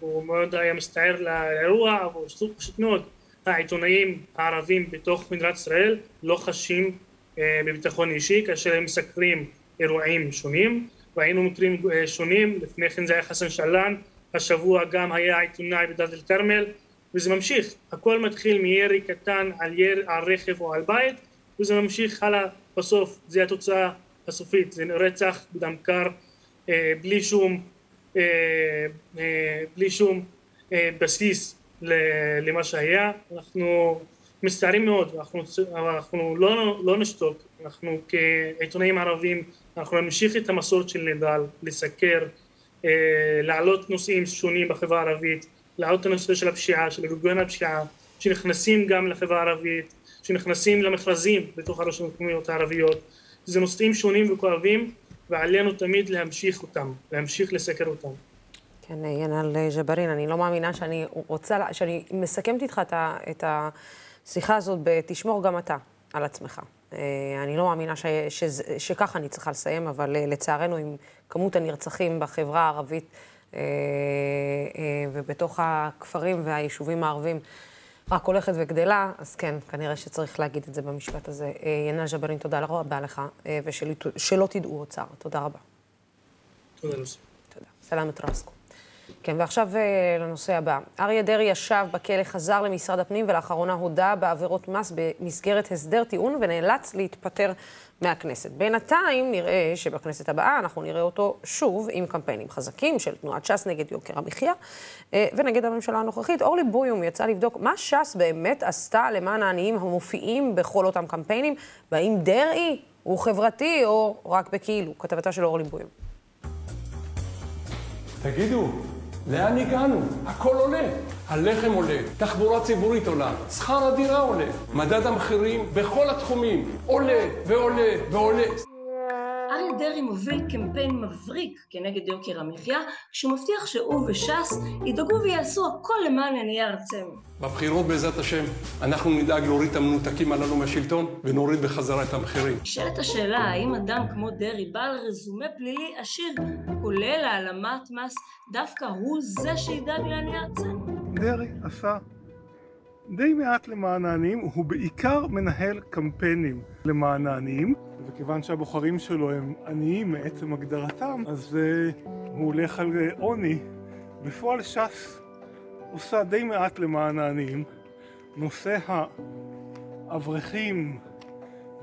הוא מאוד היה מצטער לאירוע, והוא פשוט מאוד העיתונאים הערבים בתוך מדינת ישראל לא חשים אה, בביטחון אישי כאשר הם מסקרים אירועים שונים. ראינו מקרים אה, שונים. לפני כן זה היה חסן שלן השבוע גם היה עיתונאי בדלת אל כרמל וזה ממשיך. הכל מתחיל מירי קטן על, יר, על רכב או על בית וזה ממשיך הלאה. בסוף זה התוצאה הסופית. זה רצח בדם קר אה, בלי שום בלי שום בסיס למה שהיה, אנחנו מצטערים מאוד, אנחנו, אנחנו לא, לא נשתוק, אנחנו כעיתונאים ערבים, אנחנו נמשיך את המסורת של נדל, לסקר, אה, להעלות נושאים שונים בחברה הערבית, להעלות את הנושא של הפשיעה, של ארגון הפשיעה, שנכנסים גם לחברה הערבית, שנכנסים למכרזים בתוך הרשויות המקומיות הערביות, זה נושאים שונים וכואבים ועלינו תמיד להמשיך אותם, להמשיך לסקר אותם. כן, ינאל ג'בארין, אני לא מאמינה שאני רוצה, שאני מסכמת איתך את השיחה הזאת בתשמור גם אתה על עצמך. אני לא מאמינה ש, ש, שככה אני צריכה לסיים, אבל לצערנו, עם כמות הנרצחים בחברה הערבית ובתוך הכפרים והיישובים הערבים, רק הולכת וגדלה, אז כן, כנראה שצריך להגיד את זה במשפט הזה. ינא ג'בארין, תודה רבה לך, ושלא תדעו עוד צער. תודה רבה. תודה. סלאמת רסקו. כן, ועכשיו לנושא הבא. אריה דרעי ישב בכלא, חזר למשרד הפנים, ולאחרונה הודה בעבירות מס במסגרת הסדר טיעון, ונאלץ להתפטר מהכנסת. בינתיים נראה שבכנסת הבאה אנחנו נראה אותו שוב עם קמפיינים חזקים של תנועת ש"ס נגד יוקר המחיה ונגד הממשלה הנוכחית. אורלי בויום יצא לבדוק מה ש"ס באמת עשתה למען העניים המופיעים בכל אותם קמפיינים, והאם דרעי הוא חברתי או רק בכאילו. כתבתה של אורלי בויום. תגידו, לאן הגענו? הכל עולה. הלחם עולה, תחבורה ציבורית עולה, שכר הדירה עולה, מדד המחירים בכל התחומים עולה ועולה ועולה. דרעי מוביל קמפיין מבריק כנגד יוקר המחיה, כשהוא מבטיח שהוא וש"ס ידאגו ויעשו הכל למען עניי ארצנו. בבחירות בעזרת השם, אנחנו נדאג להוריד את המנותקים הללו מהשלטון ונוריד בחזרה את המחירים. נשאלת השאלה, האם אדם כמו דרעי, בעל רזומה פלילי עשיר, כולל העלמת מס, דווקא הוא זה שידאג לעניי ארצנו? דרעי עשה די מעט למען העניים, הוא בעיקר מנהל קמפיינים למען העניים, וכיוון שהבוחרים שלו הם עניים מעצם הגדרתם, אז uh, הוא הולך על עוני. בפועל ש"ס עושה די מעט למען העניים. נושא האברכים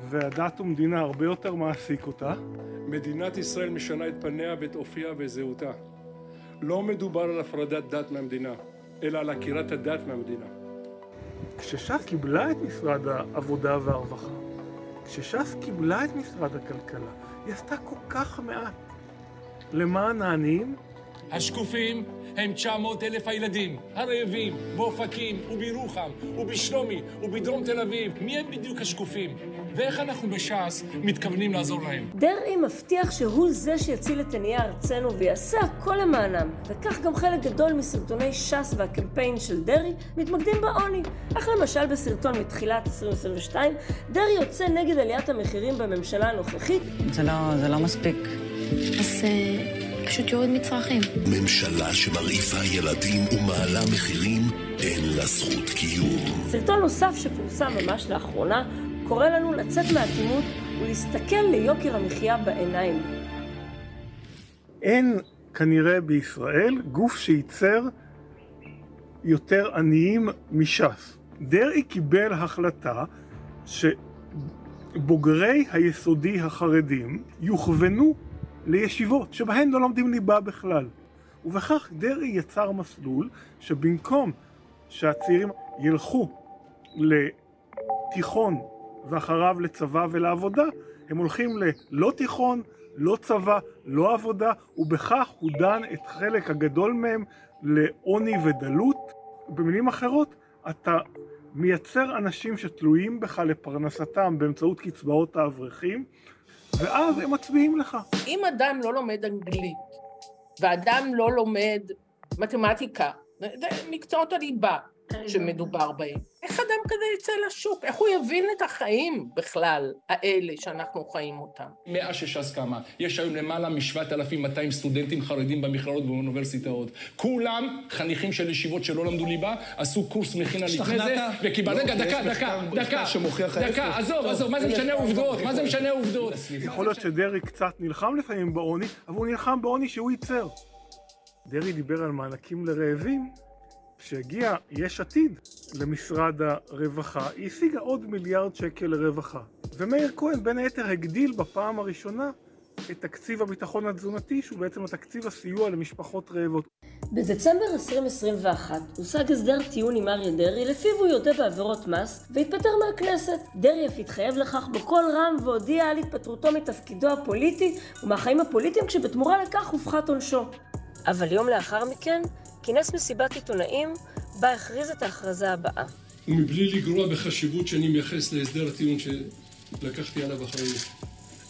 והדת ומדינה הרבה יותר מעסיק אותה. מדינת ישראל משנה את פניה ואת אופייה וזהותה. לא מדובר על הפרדת דת מהמדינה. אלא על עקירת הדת מהמדינה. כשש"ס קיבלה את משרד העבודה והרווחה, כשש"ס קיבלה את משרד הכלכלה, היא עשתה כל כך מעט למען העניים. השקופים הם 900 אלף הילדים הרעבים באופקים ובירוחם ובשלומי ובדרום תל אביב. מי הם בדיוק השקופים? ואיך אנחנו בש"ס מתכוונים לעזור להם? דרעי מבטיח שהוא זה שיציל את עניי ארצנו ויעשה הכל למענם. וכך גם חלק גדול מסרטוני ש"ס והקמפיין של דרעי מתמקדים בעוני. אך למשל בסרטון מתחילת 2022, דרעי יוצא נגד עליית המחירים בממשלה הנוכחית. זה לא, זה לא מספיק. אז... פשוט יורד מצרכים. ממשלה שמרעיפה ילדים ומעלה מחירים, אין לה זכות קיום. סרטון נוסף שפורסם ממש לאחרונה קורא לנו לצאת מהאטימות ולהסתכל ליוקר המחיה בעיניים. אין כנראה בישראל גוף שייצר יותר עניים מש"ס. דרעי קיבל החלטה שבוגרי היסודי החרדים יוכוונו לישיבות שבהן לא לומדים ליבה בכלל. ובכך דרעי יצר מסלול שבמקום שהצעירים ילכו לתיכון ואחריו לצבא ולעבודה, הם הולכים ללא תיכון, לא צבא, לא עבודה, ובכך הוא דן את חלק הגדול מהם לעוני ודלות. במילים אחרות, אתה מייצר אנשים שתלויים בך לפרנסתם באמצעות קצבאות האברכים, ואז הם מצביעים לך. אם אדם לא לומד אנגלית, ואדם לא לומד מתמטיקה, מקצועות הליבה שמדובר בהם, איך אדם כזה יצא לשוק? איך הוא יבין את החיים בכלל, האלה שאנחנו חיים אותם? מאז שש"ס קמה, יש היום למעלה מ-7,200 סטודנטים חרדים במכללות ובאוניברסיטאות. כולם חניכים של ישיבות שלא למדו ליבה, עשו קורס מכינה לפני זה, וקיבל... רגע, דקה, דקה, דקה, דקה, עזוב, עזוב, מה זה משנה עובדות? מה זה משנה עובדות? יכול להיות שדרעי קצת נלחם לפעמים בעוני, אבל הוא נלחם בעוני שהוא ייצר. דרעי דיבר על מענקים לרעבים, כשהגיע יש עתיד למשרד הרווחה, היא השיגה עוד מיליארד שקל לרווחה. ומאיר כהן בין היתר הגדיל בפעם הראשונה את תקציב הביטחון התזונתי, שהוא בעצם התקציב הסיוע למשפחות רעבות. בדצמבר 2021 הושג הסדר טיעון עם אריה דרעי, לפיו הוא יודה בעבירות מס והתפטר מהכנסת. דרעי אף התחייב לכך בקול רם והודיע על התפטרותו מתפקידו הפוליטי ומהחיים הפוליטיים כשבתמורה לכך הופחת עונשו. אבל יום לאחר מכן כינס מסיבת עיתונאים בה הכריז את ההכרזה הבאה. ומבלי לגרוע בחשיבות שאני מייחס להסדר הטיעון שלקחתי עליו אחריות.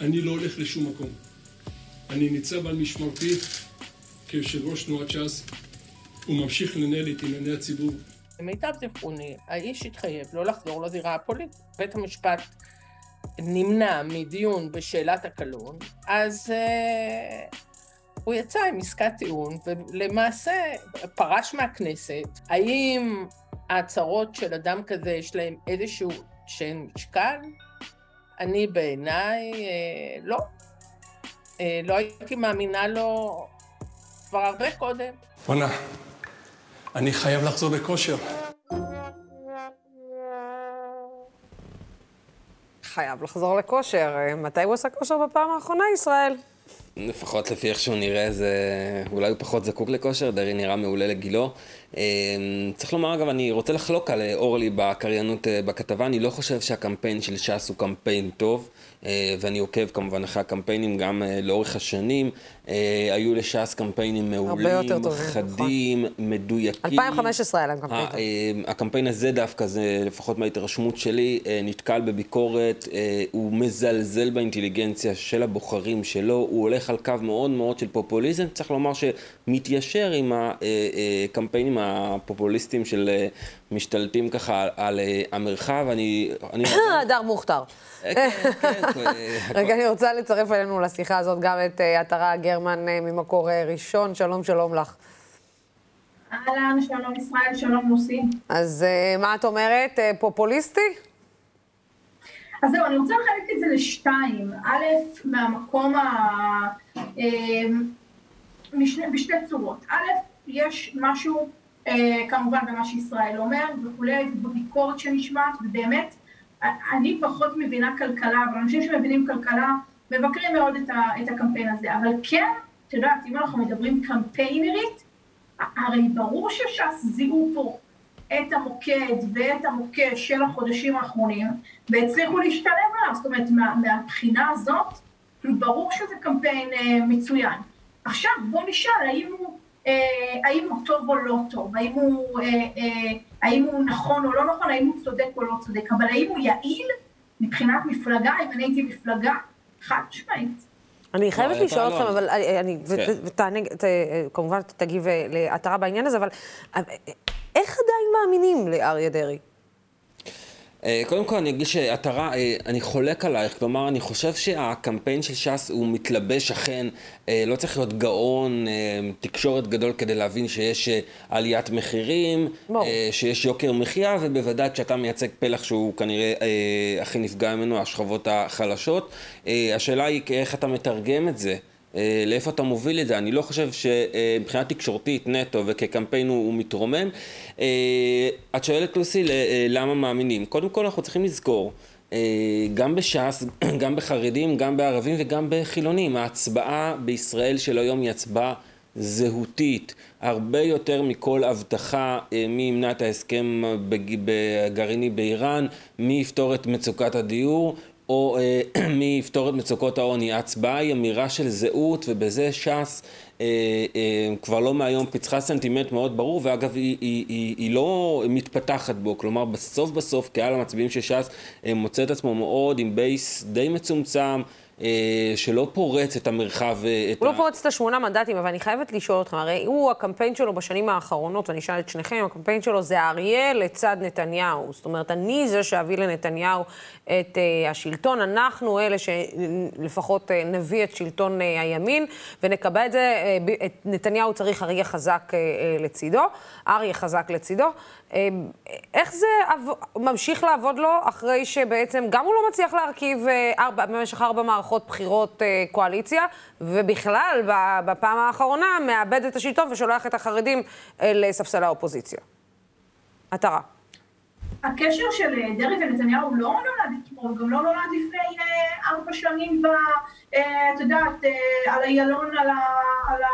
אני לא הולך לשום מקום. אני ניצב על משמרתי כיושב ראש תנועת ש"ס וממשיך לנהל את ענייני הציבור. למיטב זיכרוני, האיש התחייב לא לחזור לזירה הפוליטית. בית המשפט נמנע מדיון בשאלת הקלון, אז uh, הוא יצא עם עסקת טיעון, ולמעשה פרש מהכנסת. האם ההצהרות של אדם כזה יש להם איזשהו שאין משקל? אני בעיניי אה, לא. אה, לא הייתי מאמינה לו כבר הרבה קודם. בואנה, אני חייב לחזור לכושר. חייב לחזור לכושר. מתי הוא עשה כושר בפעם האחרונה, ישראל? לפחות לפי איך שהוא נראה, זה... אולי הוא פחות זקוק לכושר, דרעי נראה מעולה לגילו. אמ, צריך לומר, אגב, אני רוצה לחלוק על אורלי בקריינות אה, בכתבה, אני לא חושב שהקמפיין של ש"ס הוא קמפיין טוב. אה, ואני עוקב כמובן אחרי הקמפיינים גם אה, לאורך השנים. אה, היו לש"ס קמפיינים מעולים, חדים, נכון. מדויקים. 2015 היה להם קמפיין טוב. הקמפיין הזה דווקא, זה לפחות מההתרשמות שלי, נתקל בביקורת, הוא מזלזל באינטליגנציה של הבוחרים שלו, הוא הולך על קו מאוד מאוד של פופוליזם, צריך לומר שמתיישר עם הקמפיינים הפופוליסטיים של משתלטים ככה על המרחב. אני... <coughs> הדר מוכתר. כן, כן. <laughs> רגע, אני רוצה לצרף אלינו לשיחה הזאת גם את אה, עטרה גרמן אה, ממקור אה, ראשון. שלום, שלום לך. אהלן, שלום ישראל, שלום לוסי. אז מה את אומרת? פופוליסטי? אז זהו, אני רוצה לחלק את זה לשתיים. א', מהמקום ה... משני, בשתי צורות. א', יש משהו, כמובן, במה שישראל אומר וכולי, בביקורת שנשמעת, ובאמת, אני פחות מבינה כלכלה, אבל אנשים שמבינים כלכלה מבקרים מאוד את, ה, את הקמפיין הזה. אבל כן, את יודעת, אם אנחנו מדברים קמפיינרית, הרי ברור שש"ס זיהו פה את המוקד ואת המוקש של החודשים האחרונים, והצליחו להשתלב עליו. זאת אומרת, מה, מהבחינה הזאת, ברור שזה קמפיין אה, מצוין. עכשיו, בוא נשאל, האם הוא אה, האם הוא טוב או לא טוב, האם הוא, אה, אה, האם הוא נכון או לא נכון, האם הוא צודק או לא צודק, אבל האם הוא יעיל מבחינת מפלגה, אם אני הייתי מפלגה, חד משמעית. אני חייבת לשאול אתכם, אבל אני, כן. ותענה, כמובן תגיב לעתרה בעניין הזה, אבל איך עדיין מאמינים לאריה דרעי? אה, קודם כל אני אגיד שעטרה, אה, אני חולק עלייך, כלומר אני חושב שהקמפיין של ש"ס הוא מתלבש אכן, אה, לא צריך להיות גאון, תקשורת גדול כדי להבין שיש עליית מחירים, בוא. שיש יוקר מחיה, ובוודאי כשאתה מייצג פלח שהוא כנראה הכי נפגע ממנו, השכבות החלשות. השאלה היא איך אתה מתרגם את זה. אה, לאיפה אתה מוביל את זה. אני לא חושב שמבחינה תקשורתית נטו וכקמפיין הוא, הוא מתרומם. אה, את שואלת לוסי אה, למה מאמינים. קודם כל אנחנו צריכים לזכור. גם בש"ס, <clears throat> גם בחרדים, גם בערבים וגם בחילונים. ההצבעה בישראל של היום היא הצבעה זהותית, הרבה יותר מכל הבטחה מי ימנע את ההסכם בגרעיני באיראן, מי יפתור את מצוקת הדיור, או מי יפתור את מצוקות העוני. ההצבעה היא אמירה של זהות, ובזה ש"ס אה, אה, כבר לא מהיום פיצחה סנטימנט מאוד ברור, ואגב, היא, היא, היא, היא לא מתפתחת בו. כלומר, בסוף בסוף, קהל המצביעים של ש"ס אה, מוצא את עצמו מאוד עם base די מצומצם. אה, שלא פורץ את המרחב... אה, הוא לא פורץ את השמונה מנדטים, אבל אני חייבת לשאול אתכם, הרי הוא, הקמפיין שלו בשנים האחרונות, ואני אשאל את שניכם, הקמפיין שלו זה אריה לצד נתניהו. זאת אומרת, אני זה שאביא לנתניהו את uh, השלטון, אנחנו אלה שלפחות uh, נביא את שלטון uh, הימין, ונקבע את זה, uh, את נתניהו צריך אריה חזק uh, uh, לצידו, אריה חזק לצידו. Uh, איך זה ממשיך לעבוד לו אחרי שבעצם גם הוא לא מצליח להרכיב uh, ארבע, במשך ארבע מערכות בחירות uh, קואליציה, ובכלל, בפעם האחרונה מאבד את השלטון ושולח את החרדים uh, לספסל האופוזיציה. עטרה. הקשר של אה, דרעי ונתניהו לא נולד אתמול, גם לא נולד לפני אה, ארבע שנים, ב, אה, את יודעת, על איילון, על ה, על ה,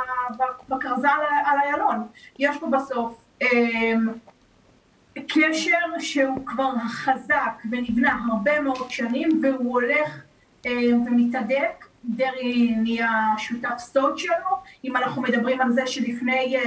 בכרזה על איילון. יש פה בסוף קשר שהוא כבר חזק ונבנה הרבה מאוד שנים, והוא הולך ומתהדק. דרעי נהיה שותף סוד שלו, אם אנחנו מדברים על זה שלפני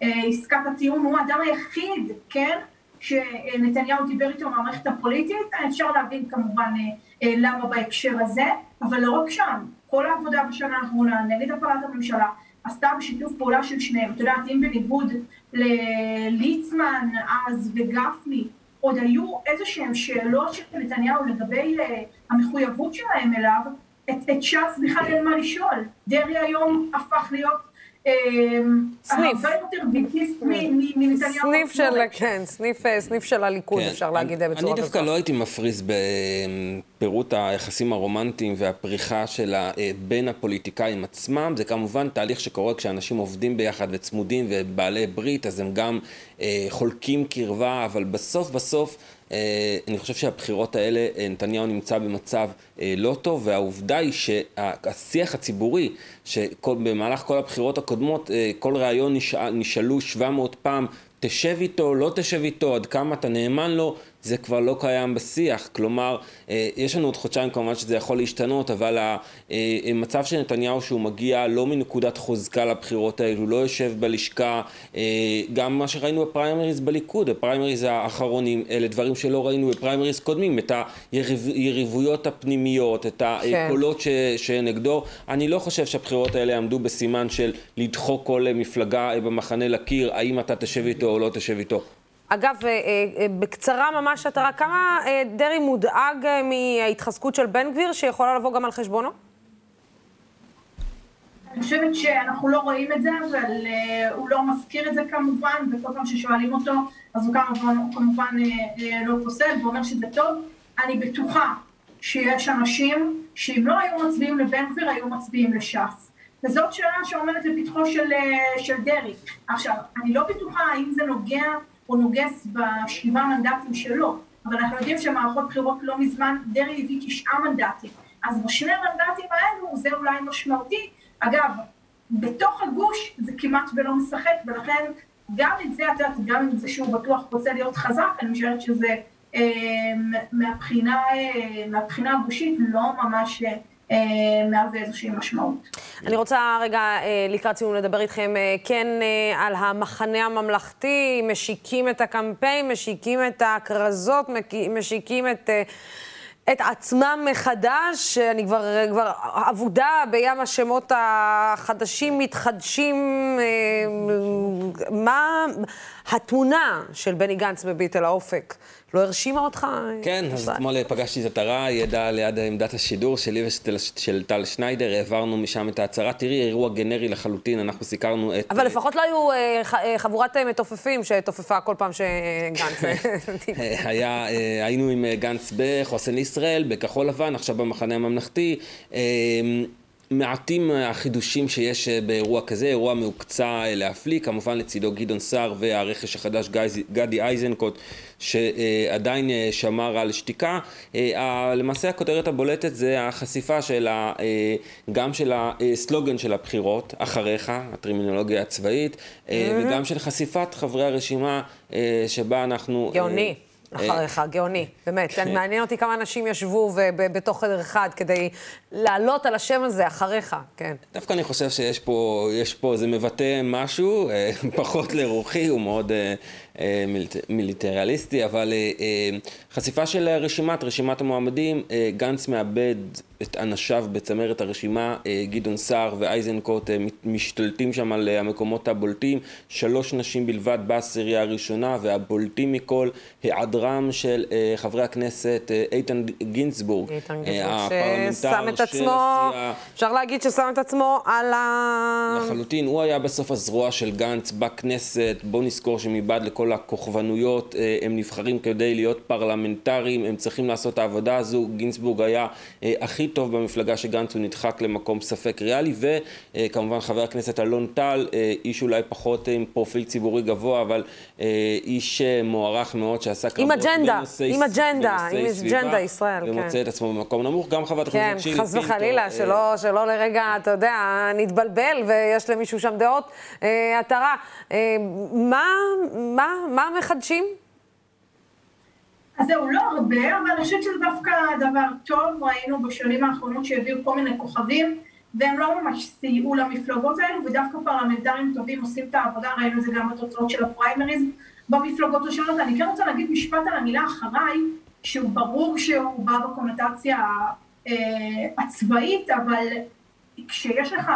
עסקת הטיעון הוא האדם היחיד, כן? שנתניהו דיבר איתו מהמערכת הפוליטית, אפשר להבין כמובן אה, אה, למה בהקשר הזה, אבל לא רק שם, כל העבודה בשנה האחרונה נגד הפעלת הממשלה עשתה בשיתוף פעולה של שניהם. את יודעת, אם בניגוד לליצמן אז וגפני, עוד היו איזה שהן שאלות של נתניהו לגבי המחויבות שלהם אליו, את, את ש"ס בכלל אין מה לשאול. דרעי היום הפך להיות סניף. הרבה יותר ביגיסט מנתניהו. סניף של, כן, סניף, אה, סניף של הליכוד, כן. אפשר להגיד בצורה כזאת. אני דווקא לא הייתי מפריז בפירוט היחסים הרומנטיים והפריחה של אה, בין הפוליטיקאים עצמם. זה כמובן תהליך שקורה כשאנשים עובדים ביחד וצמודים ובעלי ברית, אז הם גם אה, חולקים קרבה, אבל בסוף בסוף... אה, אני חושב שהבחירות האלה, אה, נתניהו נמצא במצב אה, לא טוב, והעובדה היא שהשיח הציבורי, שבמהלך כל הבחירות הקודמות, כל ראיון נשאלו 700 פעם, תשב איתו, לא תשב איתו, עד כמה אתה נאמן לו, זה כבר לא קיים בשיח. כלומר, אה, יש לנו עוד חודשיים כמובן שזה יכול להשתנות, אבל המצב אה, של נתניהו שהוא מגיע לא מנקודת חוזקה לבחירות האלו, לא יושב בלשכה, אה, גם מה שראינו בפריימריז בליכוד, הפריימריז האחרונים, אלה דברים שלא ראינו בפריימריז קודמים, את היריבויות הפנימיות, את הקולות ש, שנגדו. אני לא חושב שהבחירות האלה עמדו בסימן של לדחוק כל מפלגה במחנה לקיר, האם אתה תשב איתו או לא תשב איתו. אגב, אה, אה, בקצרה ממש, אתה רק כמה אה, דרעי מודאג מההתחזקות של בן גביר, שיכולה לבוא גם על חשבונו? אני חושבת שאנחנו לא רואים את זה, אבל uh, הוא לא מזכיר את זה כמובן, וכל פעם ששואלים אותו, אז הוא כמובן, הוא כמובן uh, לא פוסל ואומר שזה טוב. אני בטוחה שיש אנשים שאם לא היו מצביעים לבן גביר, היו מצביעים לש"ס. וזאת שאלה שעומדת לפתחו של, של דרעי. עכשיו, אני לא בטוחה האם זה נוגע או נוגס בשבעה מנדטים שלו, אבל אנחנו יודעים שמערכות בחירות לא מזמן, דרעי הביא תשעה מנדטים, אז בשני המנדטים האלו זה אולי משמעותי. אגב, בתוך הגוש זה כמעט ולא משחק, ולכן גם את זה, את יודעת, גם אם זה שהוא בטוח רוצה להיות חזק, אני חושבת שזה אה, מהבחינה, אה, מהבחינה הגושית לא ממש... אה, מהווה איזושהי משמעות. אני רוצה רגע אה, לקראת סיום לדבר איתכם אה, כן על המחנה הממלכתי, משיקים את הקמפיין, משיקים את הכרזות, משיקים את... את עצמם מחדש, אני כבר, כבר אבודה בים השמות החדשים, מתחדשים. מה התמונה של בני גנץ בביט אל האופק? לא הרשימה אותך? כן, אז אתמול פגשתי את עטרה, ידע ליד עמדת השידור שלי ושל טל שניידר, העברנו משם את ההצהרה. תראי, אירוע גנרי לחלוטין, אנחנו סיקרנו את... אבל לפחות לא היו אה, אה, חבורת אה, מתופפים שתופפה כל פעם שגנץ... <laughs> היה, היינו עם גנץ בחוסן ישראל, בכחול לבן, עכשיו במחנה הממלכתי. מעטים החידושים שיש אה, באירוע כזה, אירוע מהוקצע אה, להפליא, כמובן לצידו גדעון סער והרכש החדש גדי אייזנקוט שעדיין אה, שמר על שתיקה. למעשה הכותרת הבולטת זה החשיפה של ה, גם של הסלוגן של הבחירות, אחריך, הטרמינולוגיה הצבאית, mm-hmm. וגם של חשיפת חברי הרשימה שבה אנחנו... גאוני. אחריך, גאוני, באמת. כן. מעניין אותי כמה אנשים ישבו בתוך חדר אחד כדי לעלות על השם הזה אחריך, כן. דווקא אני חושב שיש פה, יש פה, זה מבטא משהו, אה, <laughs> פחות לרוחי, הוא מאוד אה, אה, מיליטריאליסטי, אבל חשיפה של רשימת, רשימת המועמדים, גנץ מאבד את אנשיו בצמרת הרשימה, גדעון סער ואייזנקוט משתלטים שם על המקומות הבולטים, שלוש נשים בלבד בעשירייה הראשונה, והבולטים מכל, היעדרם של חברי הכנסת איתן גינזבורג, איתן גינזבורג, ששם את עצמו, אפשר להגיד ששם את עצמו על ה... לחלוטין, הוא היה בסוף הזרוע של גנץ בכנסת, בואו נזכור שמבעד לכל הכוכבנויות אה, הם נבחרים כדי להיות פרלמנטרים, הם צריכים לעשות את העבודה הזו, גינצבורג היה אה, הכי טוב במפלגה שגנץ הוא נדחק למקום ספק ריאלי, וכמובן חבר הכנסת אלון טל, אה, איש אולי פחות עם פרופיל ציבורי גבוה, אבל איש מוערך מאוד שעסק עם אג'נדה, עם אג'נדה, עם אג'נדה ישראל, כן. ומוצא את עצמו במקום נמוך, גם חברת כן, הכנסת שירלי חס וחלילה, שלא, שלא לרגע, אתה יודע, נתבלבל ויש למישהו שם דעות עטרה. מה, מה, מה מחדשים? אז זהו, לא הרבה, אבל אני חושבת שזה דווקא דבר טוב. ראינו בשנים האחרונות שהביאו כל מיני כוכבים, והם לא ממש סייעו למפלגות האלו, ודווקא פרלמנטרים טובים עושים את העבודה, ראינו את זה גם בתוצאות של הפריימריז במפלגות השונות. אני כן רוצה להגיד משפט על המילה אחריי, שהוא ברור שהוא בא בקונוטציה אה, הצבאית, אבל כשיש לך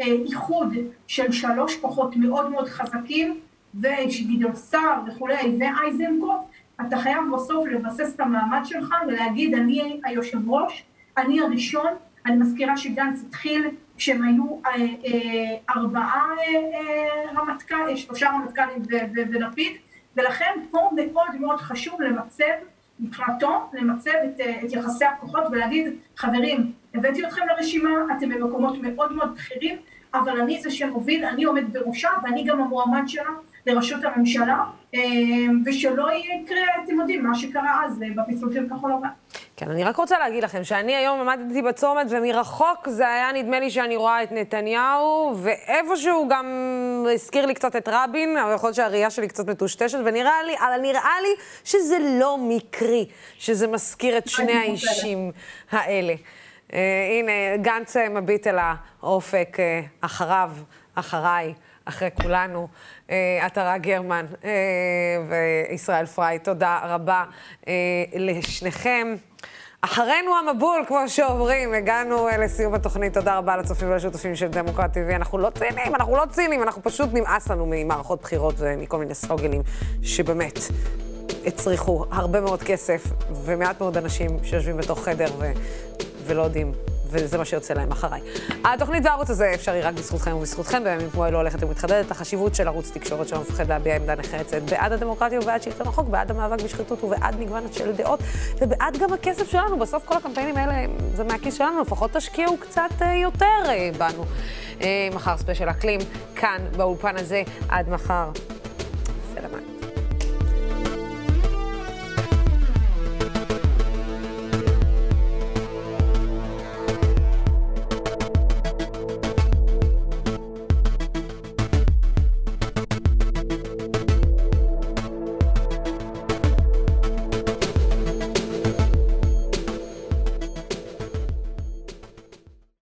אה, איחוד של שלוש כוחות מאוד מאוד חזקים, ויש גדעון סער וכולי, ואייזנקוט, אתה חייב בסוף לבסס את המעמד שלך ולהגיד, אני היושב ראש, אני הראשון, אני מזכירה שגנץ התחיל כשהם היו אה, אה, ארבעה אה, רמטכ"לים, שלושה רמטכ"לים ולפיד, ולכן פה מאוד מאוד חשוב למצב, מבחינתו, למצב את, את יחסי הכוחות ולהגיד, חברים, הבאתי אתכם לרשימה, אתם במקומות מאוד מאוד בכירים, אבל אני זה שמוביל, אני עומד בראשה ואני גם המועמד שלה לראשות הממשלה, ושלא יקרה, אתם יודעים, מה שקרה אז בפיצול של כחול לבן. כן, אני רק רוצה להגיד לכם שאני היום עמדתי בצומת, ומרחוק זה היה נדמה לי שאני רואה את נתניהו, ואיפשהו גם הזכיר לי קצת את רבין, אבל יכול להיות שהראייה שלי קצת מטושטשת, ונראה לי, אבל נראה לי שזה לא מקרי, שזה מזכיר את שני האישים האלה. Uh, הנה, גנץ מביט אל האופק, uh, אחריו, אחריי, אחרי כולנו. Uh, עטרה גרמן uh, וישראל פריי, תודה רבה uh, לשניכם. אחרינו המבול, כמו שאומרים, הגענו לסיום התוכנית. תודה רבה לצופים ולשותפים של דמוקרט TV. אנחנו לא ציניים, אנחנו לא ציניים, אנחנו פשוט נמאס לנו ממערכות בחירות ומכל מיני סלוגנים שבאמת הצריכו הרבה מאוד כסף ומעט מאוד אנשים שיושבים בתוך חדר ו... ולא יודעים וזה מה שיוצא להם אחריי. התוכנית והערוץ הזה אפשרי רק בזכותכם ובזכותכם, בימים כמו אלו הולכת ומתחדדת החשיבות של ערוץ תקשורת שלא מפחד להביע עמדה נחרצת בעד הדמוקרטיה ובעד שלטון החוק, בעד המאבק בשחיתות ובעד מגוון של דעות, ובעד גם הכסף שלנו. בסוף כל הקמפיינים האלה זה מהכיס שלנו, לפחות תשקיעו קצת אה, יותר אה, בנו. אה, מחר ספיישל אקלים, כאן באולפן הזה, עד מחר.